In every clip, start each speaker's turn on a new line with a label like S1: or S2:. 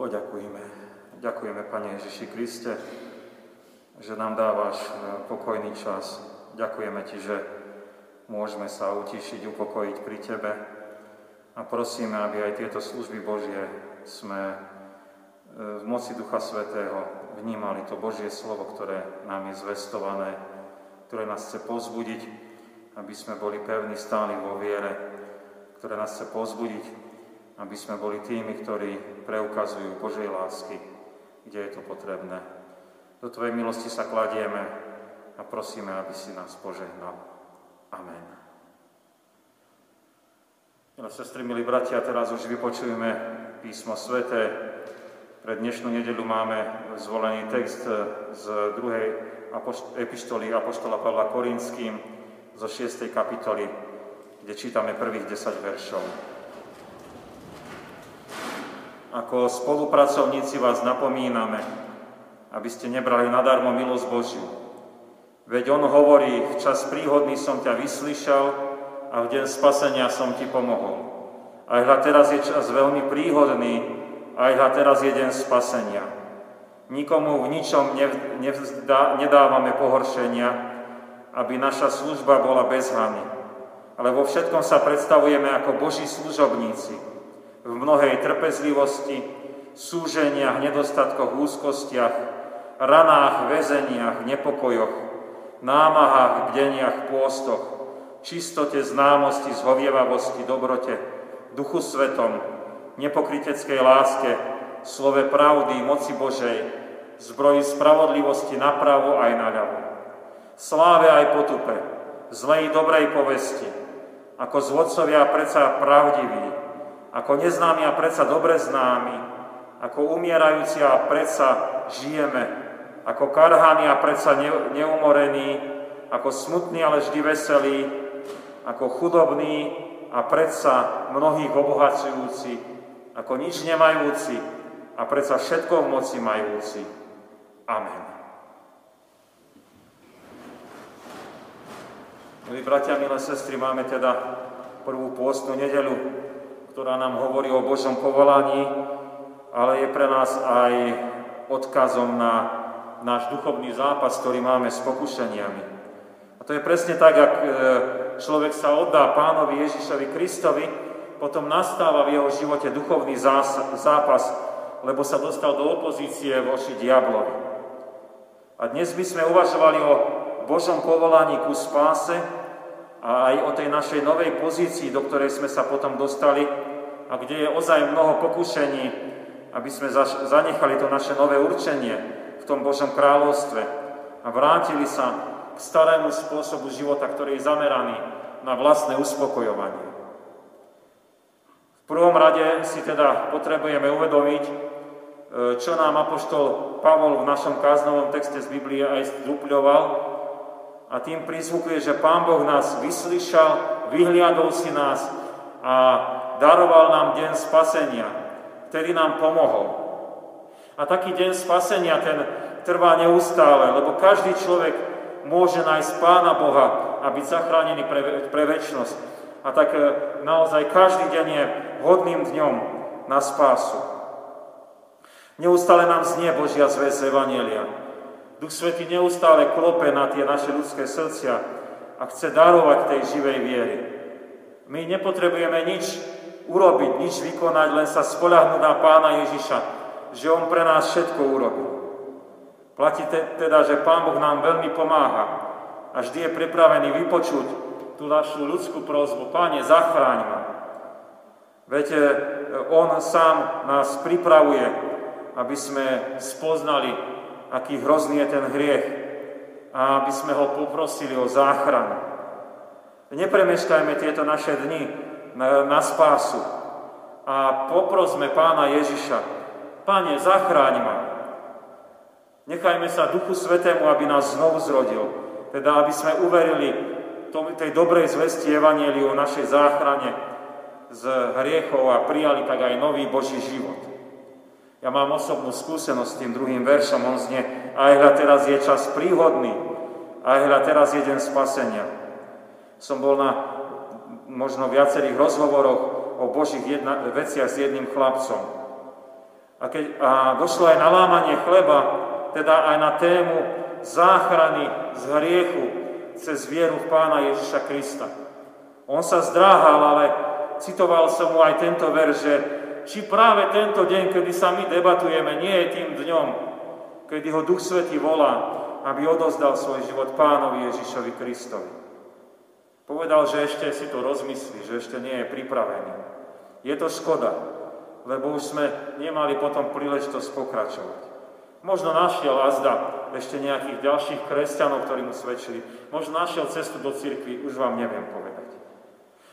S1: Poďakujeme. Ďakujeme, Pane Ježiši Kriste, že nám dávaš e, pokojný čas. Ďakujeme Ti, že môžeme sa utišiť, upokojiť pri Tebe a prosíme, aby aj tieto služby Božie sme e, v moci Ducha Svetého vnímali to Božie slovo, ktoré nám je zvestované, ktoré nás chce pozbudiť, aby sme boli pevní, stáli vo viere, ktoré nás chce pozbudiť, aby sme boli tými, ktorí preukazujú Božej lásky, kde je to potrebné. Do Tvojej milosti sa kladieme a prosíme, aby si nás požehnal. Amen. Milé sestry, milí bratia, teraz už vypočujeme písmo svete. Pre dnešnú nedelu máme zvolený text z druhej epištoly Apoštola Pavla Korinským zo 6. kapitoly, kde čítame prvých 10 veršov. Ako spolupracovníci vás napomíname, aby ste nebrali nadarmo milosť Božiu. Veď On hovorí, v čas príhodný som ťa vyslyšal a v deň spasenia som ti pomohol. Aj hľa teraz je čas veľmi príhodný, aj hľa teraz je deň spasenia. Nikomu v ničom nevzdá, nedávame pohoršenia, aby naša služba bola bez hany. Ale vo všetkom sa predstavujeme ako Boží služobníci, v mnohej trpezlivosti, súženiach, nedostatkoch, úzkostiach, ranách, väzeniach, nepokojoch, námahách, bdeniach, pôstoch, čistote, známosti, zhovievavosti, dobrote, duchu svetom, nepokryteckej láske, slove pravdy, moci Božej, zbroji spravodlivosti napravo aj naľavo. Sláve aj potupe, zlej dobrej povesti, ako zvodcovia predsa pravdiví, ako neznámi a predsa dobre známi, ako umierajúci a predsa žijeme, ako karhaní a predsa neumorení, ako smutní, ale vždy veselí, ako chudobní a predsa mnohých obohacujúci, ako nič nemajúci a predsa všetko v moci majúci. Amen. Milí bratia, milé sestry, máme teda prvú pôstnu nedelu, ktorá nám hovorí o Božom povolaní, ale je pre nás aj odkazom na náš duchovný zápas, ktorý máme s pokušeniami. A to je presne tak, ak e, človek sa oddá pánovi Ježišovi Kristovi, potom nastáva v jeho živote duchovný zápas, lebo sa dostal do opozície voči diablovi. A dnes by sme uvažovali o Božom povolaní ku spáse, a aj o tej našej novej pozícii, do ktorej sme sa potom dostali a kde je ozaj mnoho pokušení, aby sme zanechali to naše nové určenie v tom Božom kráľovstve a vrátili sa k starému spôsobu života, ktorý je zameraný na vlastné uspokojovanie. V prvom rade si teda potrebujeme uvedomiť, e, čo nám Apoštol Pavol v našom káznovom texte z Biblie aj zdupľoval, a tým prízvukuje, že Pán Boh nás vyslyšal, vyhliadol si nás a daroval nám deň spasenia, ktorý nám pomohol. A taký deň spasenia, ten trvá neustále, lebo každý človek môže nájsť Pána Boha a byť zachránený pre, pre väčnosť. A tak e, naozaj každý deň je hodným dňom na spásu. Neustále nám znie Božia zväz Evangelia. Duch Svetý neustále klope na tie naše ľudské srdcia a chce darovať tej živej viery. My nepotrebujeme nič urobiť, nič vykonať, len sa spolahnúť na Pána Ježiša, že On pre nás všetko urobil. Platí teda, že Pán Boh nám veľmi pomáha a vždy je pripravený vypočuť tú našu ľudskú prozbu. Páne, zachráň ma. Veď On sám nás pripravuje, aby sme spoznali aký hrozný je ten hriech a aby sme ho poprosili o záchranu. Nepremeškajme tieto naše dni na, spásu a poprosme pána Ježiša, Pane, zachráň ma. Nechajme sa Duchu Svetému, aby nás znovu zrodil, teda aby sme uverili tej dobrej zvesti Evangeliu o našej záchrane z hriechov a prijali tak aj nový Boží život. Ja mám osobnú skúsenosť s tým druhým veršom, on znie, aj hľa teraz je čas príhodný, aj hľa teraz je deň spasenia. Som bol na možno viacerých rozhovoroch o Božích jedna, veciach s jedným chlapcom. A, keď, a došlo aj na lámanie chleba, teda aj na tému záchrany z hriechu cez vieru v Pána Ježiša Krista. On sa zdráhal, ale citoval som mu aj tento verš, že či práve tento deň, kedy sa my debatujeme, nie je tým dňom, kedy ho Duch Svetý volá, aby odozdal svoj život Pánovi Ježišovi Kristovi. Povedal, že ešte si to rozmyslí, že ešte nie je pripravený. Je to škoda, lebo už sme nemali potom príležitosť pokračovať. Možno našiel azda ešte nejakých ďalších kresťanov, ktorí mu svedčili. Možno našiel cestu do cirkvi, už vám neviem povedať.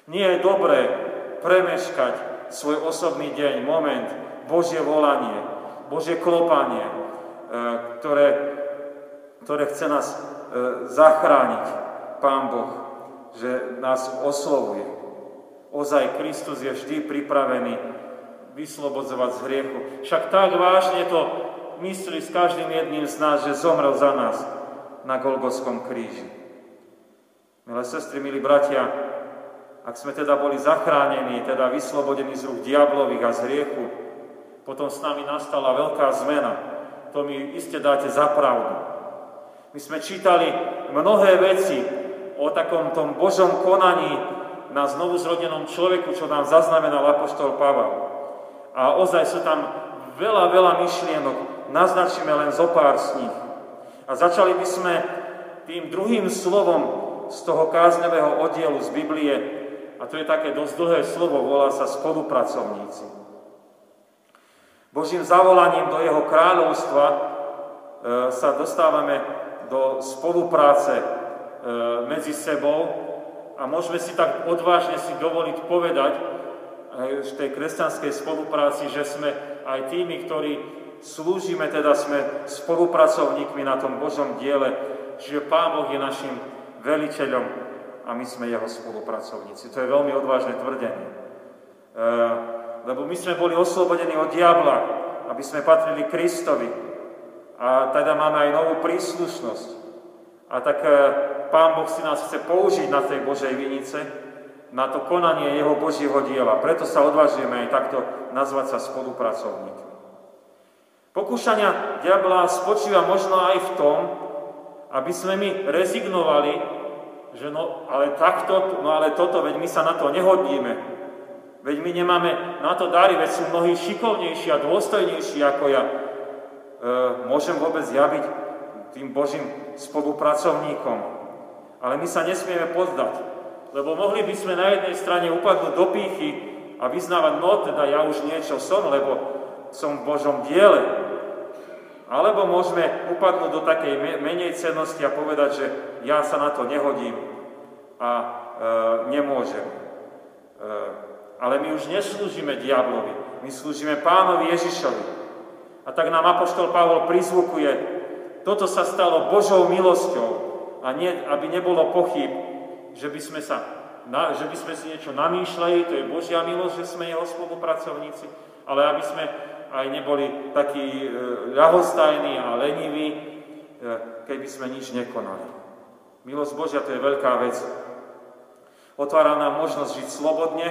S1: Nie je dobré premeškať svoj osobný deň, moment, Božie volanie, Božie klopanie, e, ktoré, ktoré chce nás e, zachrániť, Pán Boh, že nás oslovuje. Ozaj Kristus je vždy pripravený vyslobodzovať z hriechu. Však tak vážne to myslí s každým jedným z nás, že zomrel za nás na Golgotskom kríži. Milé sestry, milí bratia, ak sme teda boli zachránení, teda vyslobodení z rúk diablových a z hriechu, potom s nami nastala veľká zmena. To mi iste dáte za pravdu. My sme čítali mnohé veci o takom tom Božom konaní na znovu zrodenom človeku, čo nám zaznamenal Apoštol Pavel. A ozaj sú tam veľa, veľa myšlienok, naznačíme len zo pár z nich. A začali by sme tým druhým slovom z toho kázňového oddielu z Biblie, a to je také dosť dlhé slovo, volá sa spolupracovníci. Božím zavolaním do jeho kráľovstva e, sa dostávame do spolupráce e, medzi sebou a môžeme si tak odvážne si dovoliť povedať, v tej kresťanskej spolupráci, že sme aj tými, ktorí slúžime, teda sme spolupracovníkmi na tom Božom diele, že Pán Boh je našim veliteľom a my sme jeho spolupracovníci. To je veľmi odvážne tvrdenie. E, lebo my sme boli oslobodení od diabla, aby sme patrili Kristovi. A teda máme aj novú príslušnosť. A tak e, Pán Boh si nás chce použiť na tej Božej vinice, na to konanie jeho Božieho diela. Preto sa odvážujeme aj takto nazvať sa spolupracovník. Pokúšania diabla spočíva možno aj v tom, aby sme my rezignovali, že no ale takto, no ale toto, veď my sa na to nehodíme. Veď my nemáme na to dary, veď sú mnohí šikovnejší a dôstojnejší ako ja. E, môžem vôbec ja byť tým Božím spolupracovníkom. Ale my sa nesmieme pozdať. Lebo mohli by sme na jednej strane upadnúť do pýchy a vyznávať, no teda ja už niečo som, lebo som v Božom diele. Alebo môžeme upadnúť do takej menej cennosti a povedať, že ja sa na to nehodím a e, nemôžem. E, ale my už neslúžime diablovi, my slúžime pánovi Ježišovi. A tak nám Apoštol Pavol prizvukuje, toto sa stalo Božou milosťou a nie, aby nebolo pochyb, že by sme, sa, na, že by sme si niečo namýšľali, to je Božia milosť, že sme jeho spolupracovníci, ale aby sme aj neboli takí e, ľahostajní a leniví, e, keby sme nič nekonali. Milosť Božia to je veľká vec. Otvára nám možnosť žiť slobodne,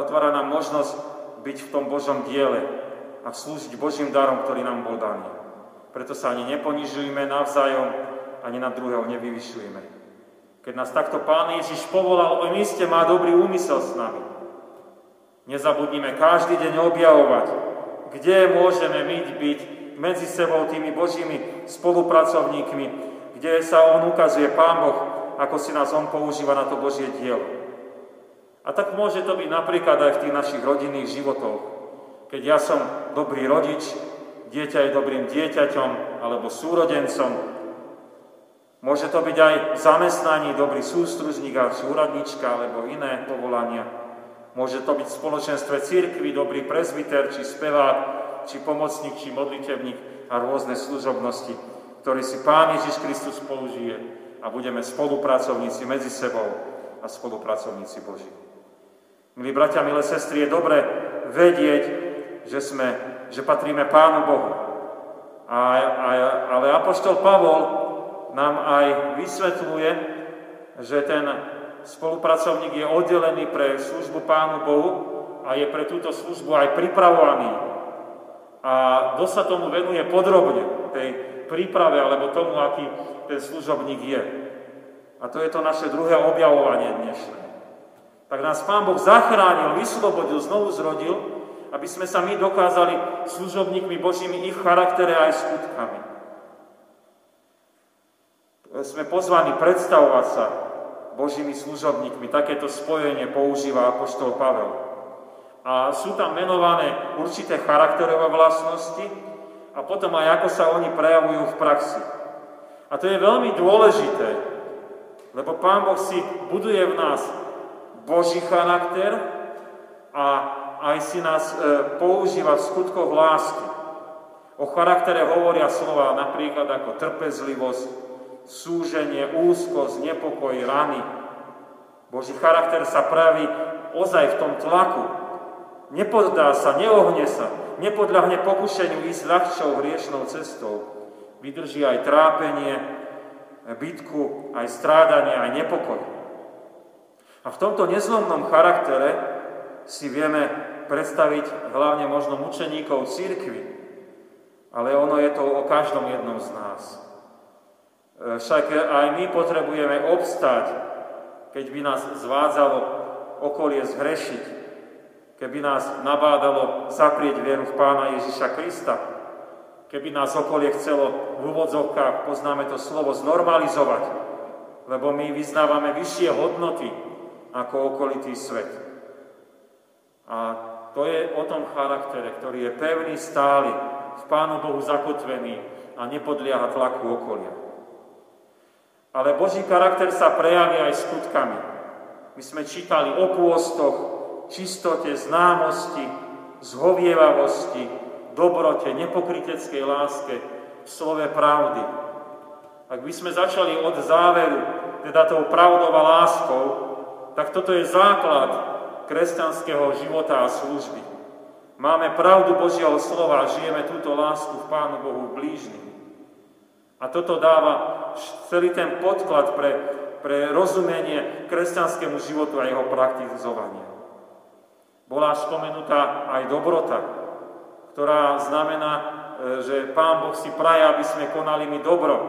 S1: otvára nám možnosť byť v tom Božom diele a slúžiť Božím darom, ktorý nám bol daný. Preto sa ani neponižujme navzájom, ani na druhého nevyvyšujeme. Keď nás takto Pán Ježiš povolal, on iste má dobrý úmysel s nami. Nezabudnime každý deň objavovať, kde môžeme myť byť medzi sebou tými Božími spolupracovníkmi, kde sa On ukazuje, Pán Boh, ako si nás On používa na to Božie dielo. A tak môže to byť napríklad aj v tých našich rodinných životoch. Keď ja som dobrý rodič, dieťa je dobrým dieťaťom alebo súrodencom, Môže to byť aj zamestnaní dobrý sústružník a súradnička alebo iné povolania. Môže to byť v spoločenstve církvy dobrý prezbiter, či spevák, či pomocník, či modlitevník a rôzne služobnosti, ktorý si Pán Ježiš Kristus použije a budeme spolupracovníci medzi sebou a spolupracovníci Boží. Milí bratia, milé sestry, je dobre vedieť, že, sme, že patríme Pánu Bohu. A, a, ale Apoštol Pavol nám aj vysvetľuje, že ten spolupracovník je oddelený pre službu Pánu Bohu a je pre túto službu aj pripravovaný. A dosť sa tomu venuje podrobne, tej príprave alebo tomu, aký ten služobník je. A to je to naše druhé objavovanie dnešné. Tak nás Pán Boh zachránil, vyslobodil, znovu zrodil, aby sme sa my dokázali služobníkmi Božími ich charaktere aj skutkami. Sme pozvaní predstavovať sa Božími služobníkmi. Takéto spojenie používa Apoštol Pavel. A sú tam menované určité charakterové vlastnosti a potom aj ako sa oni prejavujú v praxi. A to je veľmi dôležité, lebo Pán Boh si buduje v nás Boží charakter a aj si nás e, používa v skutkoch lásky. O charaktere hovoria slova napríklad ako trpezlivosť, súženie, úzkosť, nepokoj, rany. Boží charakter sa praví ozaj v tom tlaku. Nepoddá sa, neohne sa, nepodľahne pokušeniu ísť ľahšou hriešnou cestou. Vydrží aj trápenie, bytku, aj strádanie, aj nepokoj. A v tomto nezlomnom charaktere si vieme predstaviť hlavne možno mučeníkov církvy, ale ono je to o každom jednom z nás. E, však aj my potrebujeme obstať, keď by nás zvádzalo okolie zhrešiť, keby nás nabádalo zaprieť vieru v Pána Ježiša Krista, keby nás okolie chcelo v úvodzovkách, poznáme to slovo, znormalizovať, lebo my vyznávame vyššie hodnoty ako okolitý svet. A to je o tom charaktere, ktorý je pevný, stály, v Pánu Bohu zakotvený a nepodlieha tlaku okolia. Ale Boží charakter sa prejaví aj skutkami. My sme čítali o pôstoch, čistote, známosti, zhovievavosti, dobrote, nepokryteckej láske, v slove pravdy. Ak by sme začali od záveru, teda tou pravdou a láskou, tak toto je základ kresťanského života a služby. Máme pravdu Božieho slova a žijeme túto lásku v Pánu Bohu blížnym. A toto dáva celý ten podklad pre, pre rozumenie kresťanskému životu a jeho praktizovanie. Bola spomenutá aj dobrota, ktorá znamená, e, že Pán Boh si praje, aby sme konali my dobro e,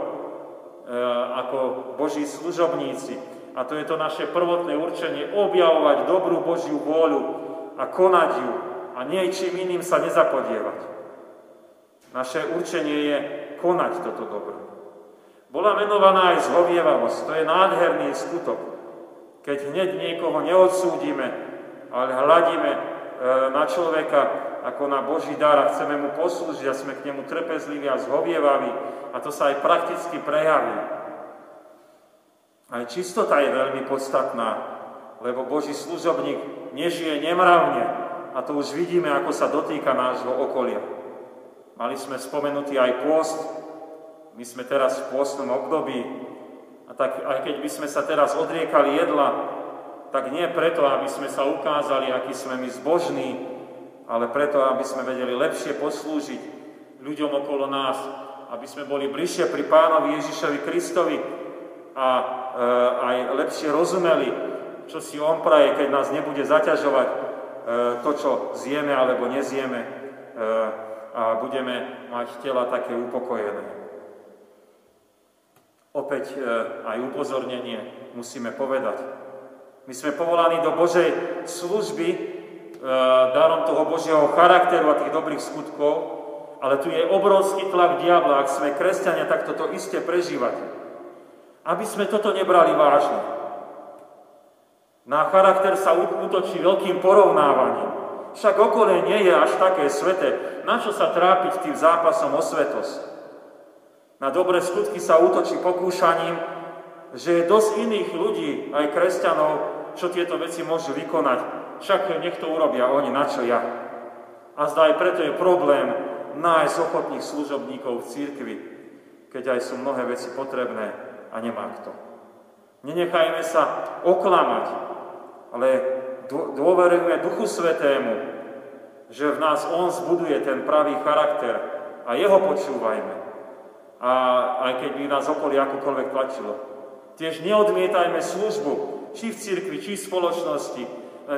S1: ako Boží služobníci, a to je to naše prvotné určenie, objavovať dobrú Božiu vôľu a konať ju a niečím iným sa nezapodievať. Naše určenie je konať toto dobro. Bola menovaná aj zhovievavosť. To je nádherný skutok. Keď hneď niekoho neodsúdime, ale hľadíme e, na človeka ako na Boží dar a chceme mu poslúžiť a sme k nemu trpezliví a zhovievaví a to sa aj prakticky prejaví. Aj čistota je veľmi podstatná, lebo Boží služobník nežije nemravne a to už vidíme, ako sa dotýka nášho okolia. Mali sme spomenutý aj pôst, my sme teraz v pôstnom období a tak aj keď by sme sa teraz odriekali jedla, tak nie preto, aby sme sa ukázali, aký sme my zbožní, ale preto, aby sme vedeli lepšie poslúžiť ľuďom okolo nás, aby sme boli bližšie pri Pánovi Ježišovi Kristovi a Eh, aj lepšie rozumeli, čo si On praje, keď nás nebude zaťažovať eh, to, čo zjeme alebo nezjeme eh, a budeme mať tela také upokojené. Opäť aj upozornenie musíme povedať. My sme povolaní do Božej služby darom toho Božieho charakteru a tých dobrých skutkov, ale tu je obrovský tlak diabla. Ak sme kresťania, tak toto iste prežívate aby sme toto nebrali vážne. Na charakter sa útočí veľkým porovnávaním. Však okolie nie je až také svete. Na čo sa trápiť tým zápasom o svetosť? Na dobré skutky sa útočí pokúšaním, že je dosť iných ľudí, aj kresťanov, čo tieto veci môžu vykonať. Však nech to urobia oni, na čo ja. A zdá aj preto je problém nájsť ochotných služobníkov v církvi, keď aj sú mnohé veci potrebné a nemá kto. Nenechajme sa oklamať, ale dôverujme Duchu Svetému, že v nás On zbuduje ten pravý charakter a Jeho počúvajme. A aj keď by nás okolí akokoľvek tlačilo. Tiež neodmietajme službu, či v cirkvi, či v spoločnosti,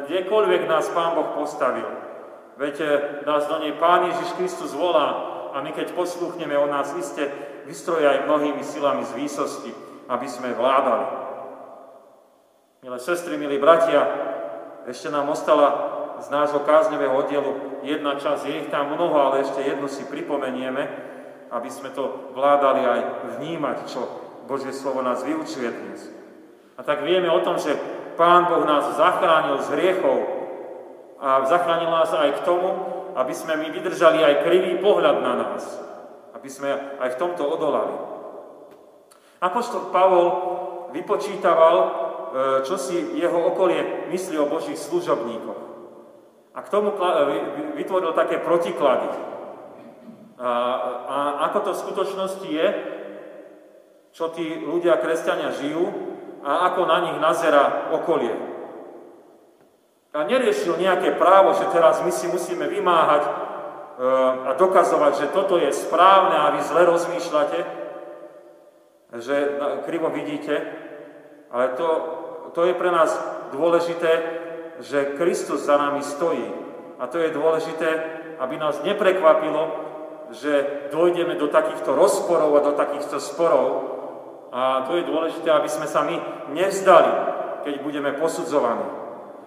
S1: kdekoľvek nás Pán Boh postavil. Veď nás do nej Pán Ježiš Kristus volá a my keď posluchneme, On nás iste vystroja aj mnohými silami z výsosti, aby sme vládali. Milé sestry, milí bratia, ešte nám ostala z nášho kázňového oddielu jedna časť, je ich tam mnoho, ale ešte jednu si pripomenieme, aby sme to vládali aj vnímať, čo Božie slovo nás vyučuje dnes. A tak vieme o tom, že Pán Boh nás zachránil z hriechov a zachránil nás aj k tomu, aby sme my vydržali aj krivý pohľad na nás. Aby sme aj v tomto odolali. Apoštol Pavol vypočítaval, e, čo si jeho okolie myslí o Božích služobníkoch. A k tomu vytvoril také protiklady. A, a ako to v skutočnosti je, čo tí ľudia, kresťania žijú a ako na nich nazera okolie. A neriešil nejaké právo, že teraz my si musíme vymáhať e, a dokazovať, že toto je správne a vy zle rozmýšľate, že krivo vidíte, ale to, to je pre nás dôležité, že Kristus za nami stojí. A to je dôležité, aby nás neprekvapilo, že dojdeme do takýchto rozporov a do takýchto sporov. A to je dôležité, aby sme sa my nevzdali, keď budeme posudzovaní.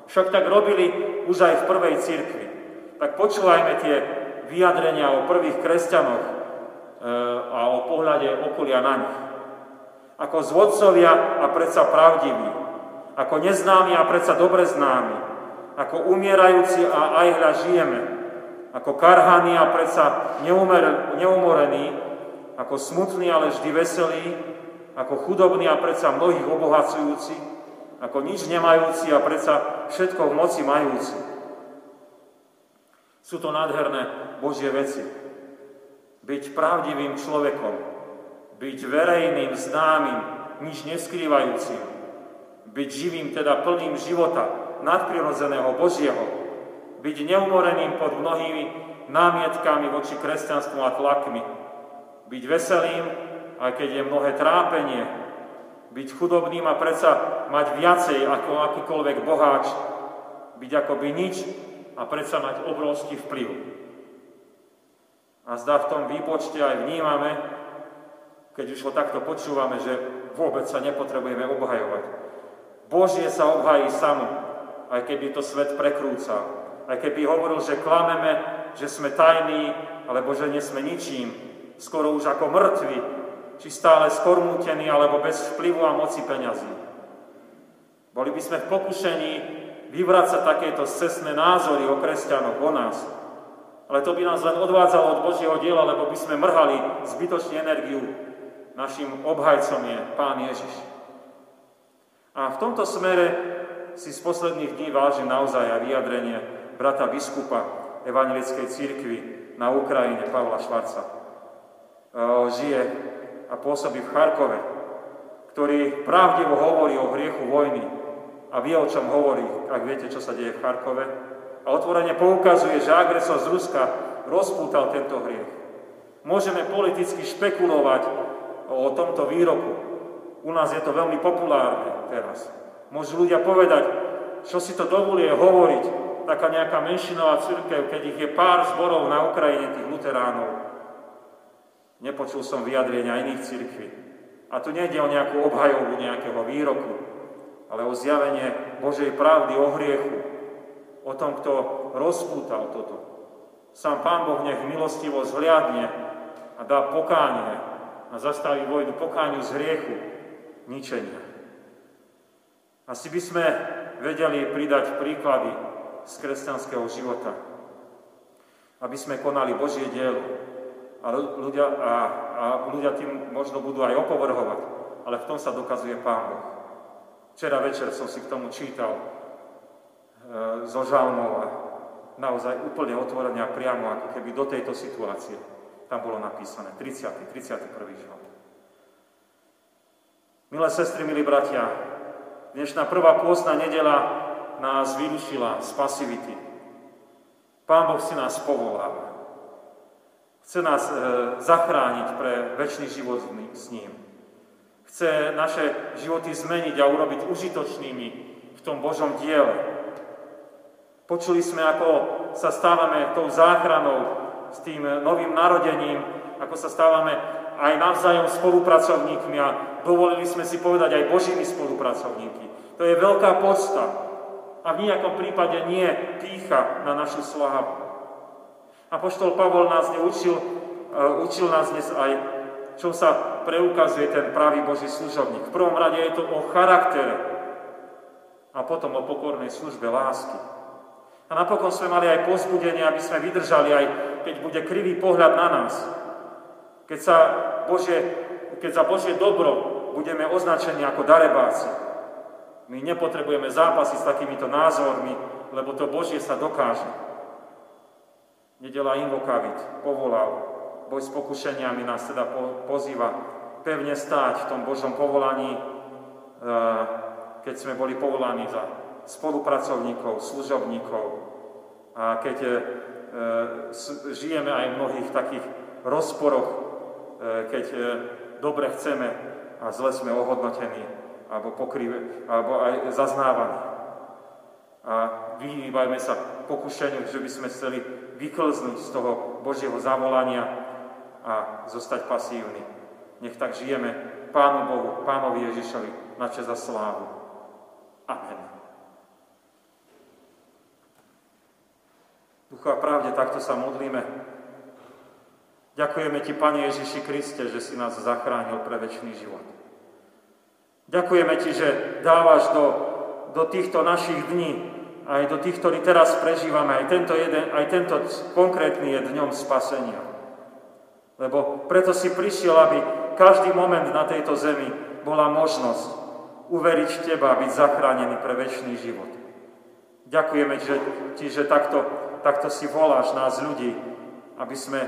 S1: Však tak robili už aj v prvej cirkvi. Tak počúvajme tie vyjadrenia o prvých kresťanoch e, a o pohľade okolia na nich. Ako zvodcovia a predsa pravdiví, ako neznámi a predsa dobre známi, ako umierajúci a aj hľa žijeme, ako karhaní a predsa neumer, neumorení, ako smutní, ale vždy veselí, ako chudobní a predsa mnohých obohacujúci, ako nič nemajúci a predsa všetko v moci majúci. Sú to nádherné Božie veci. Byť pravdivým človekom, byť verejným, známym, nič neskrývajúcim, byť živým, teda plným života, nadprirodzeného Božieho, byť neumoreným pod mnohými námietkami voči kresťanstvu a tlakmi, byť veselým, aj keď je mnohé trápenie, byť chudobným a predsa mať viacej ako akýkoľvek boháč, byť akoby nič a predsa mať obrovský vplyv. A zdá v tom výpočte aj vnímame, keď už ho takto počúvame, že vôbec sa nepotrebujeme obhajovať Božie sa obhají samo, aj keby to svet prekrúcal. Aj keby hovoril, že klameme, že sme tajní, alebo že nie sme ničím, skoro už ako mŕtvi, či stále skormútení, alebo bez vplyvu a moci peňazí. Boli by sme v pokušení vyvracať takéto cestné názory o kresťanoch, o nás. Ale to by nás len odvádzalo od Božieho diela, lebo by sme mrhali zbytočne energiu. Našim obhajcom je Pán Ježiš. A v tomto smere si z posledných dní vážim naozaj aj vyjadrenie brata biskupa Evangelickej církvy na Ukrajine, Pavla Švarca. Žije a pôsobí v Charkove, ktorý pravdivo hovorí o hriechu vojny a vie, o čom hovorí, ak viete, čo sa deje v Charkove. A otvorene poukazuje, že agresor z Ruska rozpútal tento hriech. Môžeme politicky špekulovať o tomto výroku, u nás je to veľmi populárne teraz. Môžu ľudia povedať, čo si to dovolie hovoriť, taká nejaká menšinová církev, keď ich je pár zborov na Ukrajine, tých luteránov. Nepočul som vyjadrenia iných církví. A tu nejde o nejakú obhajovu nejakého výroku, ale o zjavenie Božej pravdy o hriechu, o tom, kto rozpútal toto. Sám Pán Boh nech milostivo zhliadne a dá pokánie a zastaví vojnu pokániu z hriechu, ničenia. Asi by sme vedeli pridať príklady z kresťanského života, aby sme konali Božie dielo. A ľudia, a, a ľudia tým možno budú aj opovrhovať, ale v tom sa dokazuje Pán Boh. Včera večer som si k tomu čítal e, zo žalmov a naozaj úplne otvorene a priamo, ako keby do tejto situácie tam bolo napísané 30. 31. žalm. Milé sestry, milí bratia, dnešná prvá pôstna nedela nás vyrušila z pasivity. Pán Boh si nás povoláva. Chce nás e, zachrániť pre väčší život s ním. Chce naše životy zmeniť a urobiť užitočnými v tom Božom diele. Počuli sme, ako sa stávame tou záchranou, s tým novým narodením, ako sa stávame aj navzájom spolupracovníkmi a dovolili sme si povedať aj Božími spolupracovníky. To je veľká podsta a v nejakom prípade nie pícha na našu slávu. Apoštol Pavol nás neučil, uh, učil nás dnes aj, čo sa preukazuje ten pravý Boží služobník. V prvom rade je to o charaktere a potom o pokornej službe lásky. A napokon sme mali aj pozbudenie, aby sme vydržali, aj keď bude krivý pohľad na nás. Keď, sa Bože, keď za Božie dobro budeme označení ako darebáci. My nepotrebujeme zápasy s takýmito názormi, lebo to Božie sa dokáže. Nedela Invokavit povolal, boj s pokušeniami nás teda pozýva pevne stáť v tom Božom povolaní, eh, keď sme boli povolaní za spolupracovníkov, služobníkov. A keď e, žijeme aj v mnohých takých rozporoch, e, keď e, dobre chceme a zle sme ohodnotení, alebo, pokrive, alebo aj zaznávaní. A vyhýbajme sa pokušeniu, že by sme chceli vyklznúť z toho Božieho zavolania a zostať pasívni. Nech tak žijeme Pánu Bohu, Pánovi Ježišovi na čas a slávu. Amen. Duchu a pravde, takto sa modlíme. Ďakujeme Ti, Pane Ježiši Kriste, že si nás zachránil pre väčší život. Ďakujeme Ti, že dávaš do, do týchto našich dní, aj do tých, ktorí teraz prežívame, aj tento, jeden, aj tento konkrétny je dňom spasenia. Lebo preto si prišiel, aby každý moment na tejto zemi bola možnosť uveriť v Teba a byť zachránený pre väčší život. Ďakujeme že, Ti, že takto takto si voláš nás ľudí, aby sme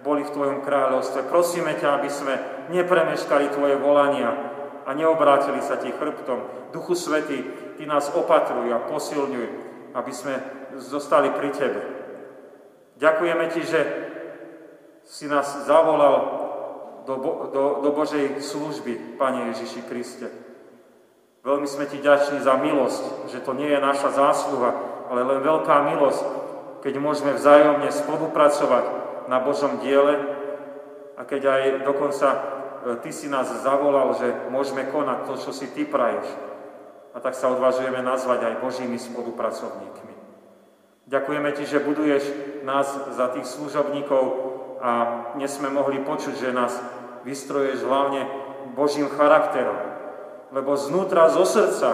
S1: boli v Tvojom kráľovstve. Prosíme ťa, aby sme nepremeškali Tvoje volania a neobrátili sa Ti chrbtom. Duchu Svety, Ty nás opatruj a posilňuj, aby sme zostali pri Tebe. Ďakujeme Ti, že si nás zavolal do, do, do Božej služby, Pane Ježiši Kriste. Veľmi sme Ti ďační za milosť, že to nie je naša zásluha, ale len veľká milosť, keď môžeme vzájomne spolupracovať na Božom diele a keď aj dokonca Ty si nás zavolal, že môžeme konať to, čo si Ty praješ. A tak sa odvážujeme nazvať aj Božími spolupracovníkmi. Ďakujeme Ti, že buduješ nás za tých služobníkov a dnes sme mohli počuť, že nás vystrojuješ hlavne Božím charakterom. Lebo znútra, zo srdca,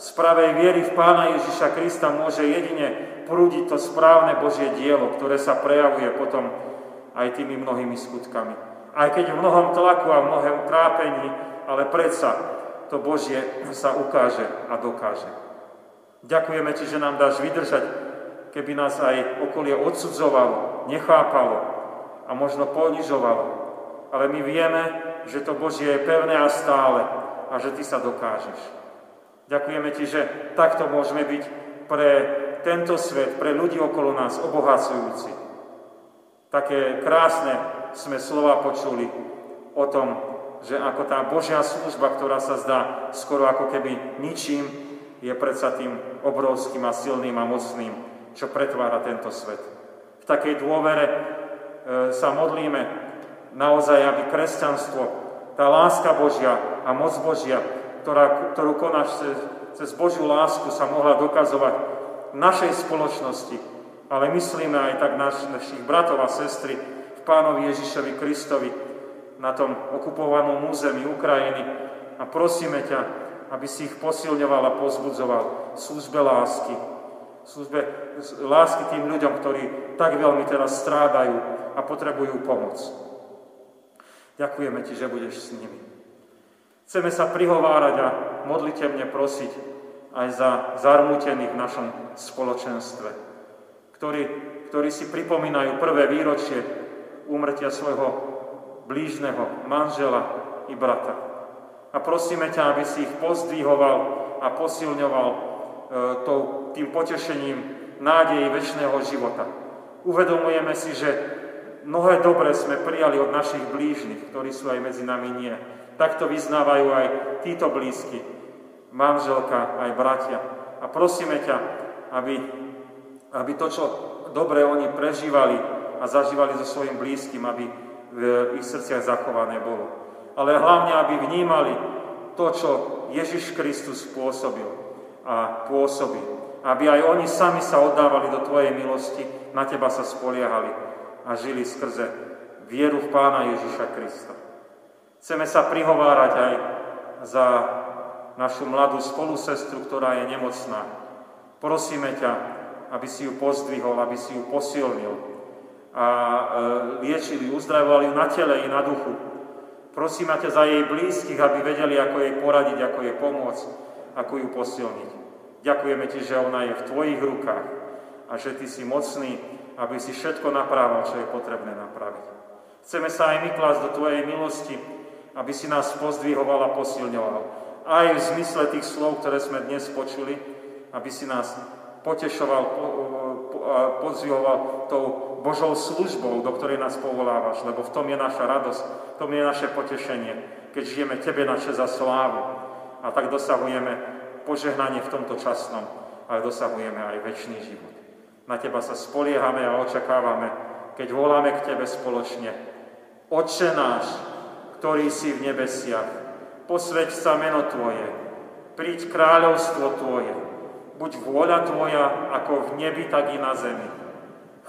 S1: z pravej viery v Pána Ježiša Krista môže jedine prúdiť to správne Božie dielo, ktoré sa prejavuje potom aj tými mnohými skutkami. Aj keď v mnohom tlaku a v mnohom trápení, ale predsa to Božie sa ukáže a dokáže. Ďakujeme Ti, že nám dáš vydržať, keby nás aj okolie odsudzovalo, nechápalo a možno ponižovalo. Ale my vieme, že to Božie je pevné a stále a že Ty sa dokážeš. Ďakujeme Ti, že takto môžeme byť pre tento svet, pre ľudí okolo nás obohacujúci. Také krásne sme slova počuli o tom, že ako tá Božia služba, ktorá sa zdá skoro ako keby ničím, je predsa tým obrovským a silným a mocným, čo pretvára tento svet. V takej dôvere e, sa modlíme naozaj, aby kresťanstvo, tá láska Božia a moc Božia, ktorá, ktorú konáš cez, cez Božiu lásku, sa mohla dokazovať našej spoločnosti, ale myslíme aj tak naš, našich bratov a sestry v Pánovi Ježišovi Kristovi na tom okupovanom území Ukrajiny a prosíme ťa, aby si ich posilňoval a pozbudzoval službe lásky, službe lásky tým ľuďom, ktorí tak veľmi teraz strádajú a potrebujú pomoc. Ďakujeme Ti, že budeš s nimi. Chceme sa prihovárať a modlitevne prosiť aj za zarmútených v našom spoločenstve, ktorí, ktorí si pripomínajú prvé výročie úmrtia svojho blížneho manžela i brata. A prosíme ťa, aby si ich pozdvihoval a posilňoval e, tým potešením nádeji väčšného života. Uvedomujeme si, že mnohé dobre sme prijali od našich blížnych, ktorí sú aj medzi nami nie. Takto vyznávajú aj títo blízky, manželka, aj bratia. A prosíme ťa, aby aby to, čo dobre oni prežívali a zažívali so svojim blízkym, aby v ich srdciach zachované bolo. Ale hlavne, aby vnímali to, čo Ježiš Kristus spôsobil a pôsobil. Aby aj oni sami sa oddávali do Tvojej milosti, na Teba sa spoliehali a žili skrze vieru v Pána Ježiša Krista. Chceme sa prihovárať aj za našu mladú spolusestru, ktorá je nemocná. Prosíme ťa, aby si ju pozdvihol, aby si ju posilnil a e, liečili, uzdravovali na tele i na duchu. Prosíme ťa za jej blízkych, aby vedeli, ako jej poradiť, ako jej pomôcť, ako ju posilniť. Ďakujeme ti, že ona je v tvojich rukách a že ty si mocný, aby si všetko naprával, čo je potrebné napraviť. Chceme sa aj my klásť do tvojej milosti, aby si nás pozdvihoval a posilňoval aj v zmysle tých slov, ktoré sme dnes počuli, aby si nás potešoval, po, po, podzihoval tou Božou službou, do ktorej nás povolávaš, lebo v tom je naša radosť, v tom je naše potešenie, keď žijeme Tebe naše za slávu. A tak dosahujeme požehnanie v tomto časnom, ale dosahujeme aj väčší život. Na Teba sa spoliehame a očakávame, keď voláme k Tebe spoločne. Oče náš, ktorý si v nebesiach, posveď sa meno Tvoje, príď kráľovstvo Tvoje, buď vôľa Tvoja ako v nebi, tak i na zemi.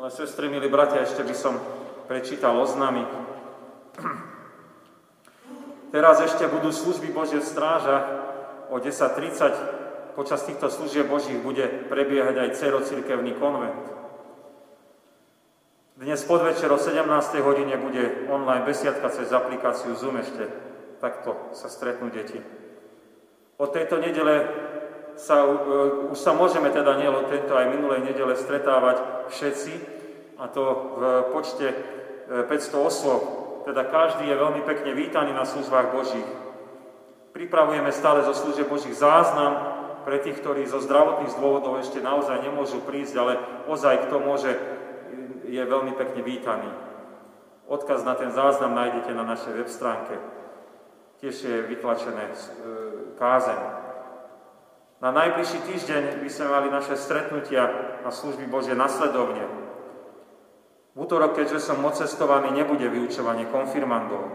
S1: Milé sestry, milí bratia, ešte by som prečítal oznamy. Teraz ešte budú služby Božie stráža o 10.30. Počas týchto služieb Božích bude prebiehať aj cerocirkevný konvent. Dnes podvečer o 17. hodine bude online besiadka cez aplikáciu Zoom ešte. Takto sa stretnú deti. Od tejto nedele sa, uh, už sa môžeme teda nie od tejto aj minulej nedele stretávať všetci, a to v počte 500 e, osôb. Teda každý je veľmi pekne vítaný na službách Božích. Pripravujeme stále zo služieb Božích záznam pre tých, ktorí zo zdravotných dôvodov ešte naozaj nemôžu prísť, ale ozaj kto môže je veľmi pekne vítaný. Odkaz na ten záznam nájdete na našej web stránke. Tiež je vytlačené e, kázeň. Na najbližší týždeň by sme mali naše stretnutia a služby Bože nasledovne. V útorok, keďže som odcestovaný, nebude vyučovanie konfirmandov.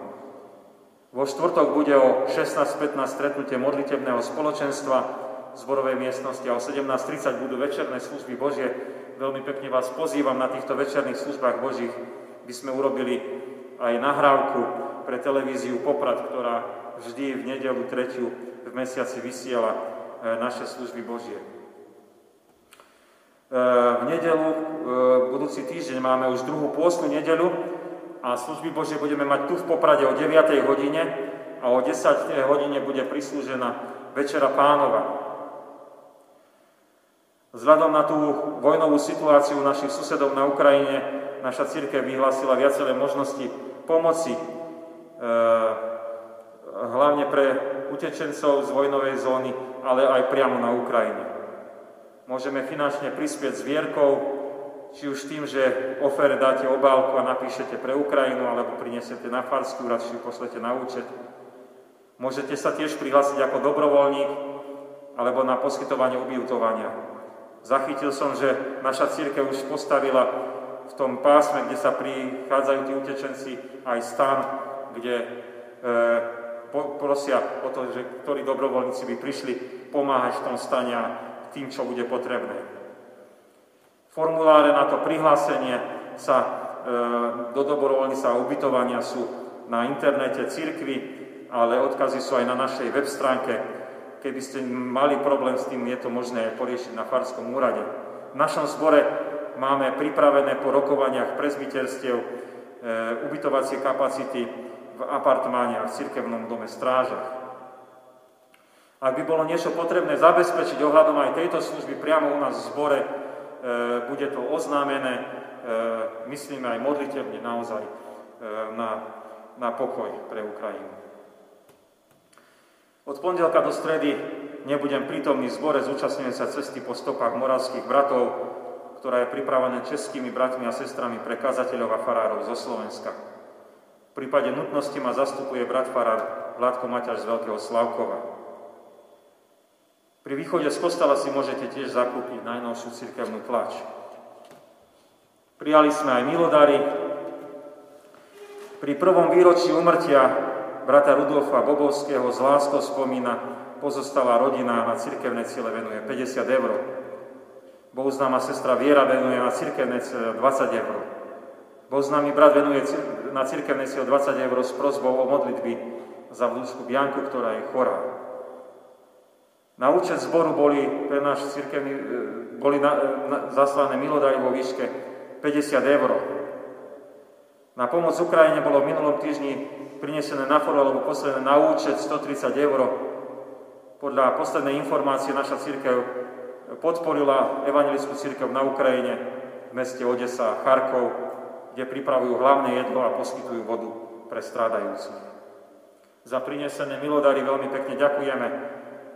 S1: Vo štvrtok bude o 16.15 stretnutie modlitebného spoločenstva zborovej miestnosti a o 17.30 budú večerné služby Božie veľmi pekne vás pozývam na týchto večerných službách Božích, by sme urobili aj nahrávku pre televíziu Poprad, ktorá vždy v nedelu tretiu v mesiaci vysiela naše služby Božie. E, v nedelu, e, budúci týždeň máme už druhú pôstnu nedelu a služby Božie budeme mať tu v Poprade o 9. hodine a o 10. hodine bude prislúžená Večera Pánova. Vzhľadom na tú vojnovú situáciu našich susedov na Ukrajine, naša církev vyhlásila viaceré možnosti pomoci, e, hlavne pre utečencov z vojnovej zóny, ale aj priamo na Ukrajine. Môžeme finančne prispieť zvierkou, či už tým, že ofere dáte obálku a napíšete pre Ukrajinu, alebo prinesiete na farskú úrad, či pošlete na účet. Môžete sa tiež prihlásiť ako dobrovoľník, alebo na poskytovanie ubytovania. Zachytil som, že naša církev už postavila v tom pásme, kde sa prichádzajú tí utečenci, aj stan, kde e, prosia o to, že ktorí dobrovoľníci by prišli pomáhať v tom stane a tým, čo bude potrebné. Formuláre na to prihlásenie sa e, do dobrovoľníctva a ubytovania sú na internete církvy, ale odkazy sú aj na našej web stránke Keby ste mali problém s tým, je to možné poriešiť na Farskom úrade. V našom zbore máme pripravené po rokovaniach prezbiterstiev e, ubytovacie kapacity v apartmáne a v cirkevnom dome strážach. Ak by bolo niečo potrebné zabezpečiť ohľadom aj tejto služby priamo u nás v zbore, e, bude to oznámené, e, myslíme aj modlitebne naozaj e, na, na pokoj pre Ukrajinu. Od pondelka do stredy nebudem prítomný v zbore, zúčastňujem sa cesty po stopách moravských bratov, ktorá je pripravená českými bratmi a sestrami pre kazateľov a farárov zo Slovenska. V prípade nutnosti ma zastupuje brat farár Vládko Maťaš z Veľkého Slavkova. Pri východe z kostela si môžete tiež zakúpiť najnovšiu cirkevnú tlač. Prijali sme aj milodary. Pri prvom výročí umrtia brata Rudolfa Bobovského z láskou spomína pozostalá rodina na cirkevné ciele venuje 50 eur. Bohuznáma sestra Viera venuje na cirkevné ciele 20 eur. Bohuznámy brat venuje na cirkevné ciele 20 eur s prozbou o modlitby za vlúčku Bianku, ktorá je chorá. Na účet zboru boli pre náš cirkevný, e, boli na, na, zaslané milodary vo výške 50 eur. Na pomoc Ukrajine bolo v minulom týždni prinesené na foru alebo posledné na účet 130 eur. Podľa poslednej informácie naša církev podporila evangelickú církev na Ukrajine v meste Odesa Charkov, kde pripravujú hlavné jedlo a poskytujú vodu pre strádajúcich. Za prinesené milodary veľmi pekne ďakujeme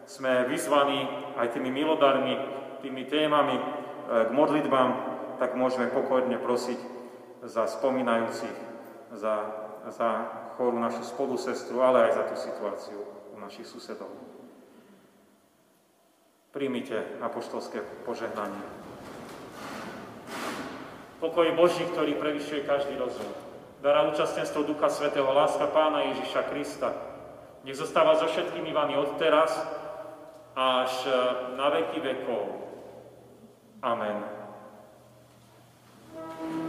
S1: sme vyzvaní aj tými milodarmi, tými témami e, k modlitbám, tak môžeme pokojne prosiť za spomínajúcich, za, za chorú našu spolusestru, ale aj za tú situáciu u našich susedov. Príjmite apoštolské požehnanie. Pokoj Boží, ktorý prevyšuje každý rozum. Dara účastenstvo Ducha Svetého, láska Pána Ježiša Krista. Nech zostáva so všetkými vami odteraz až na veky vekov. Amen.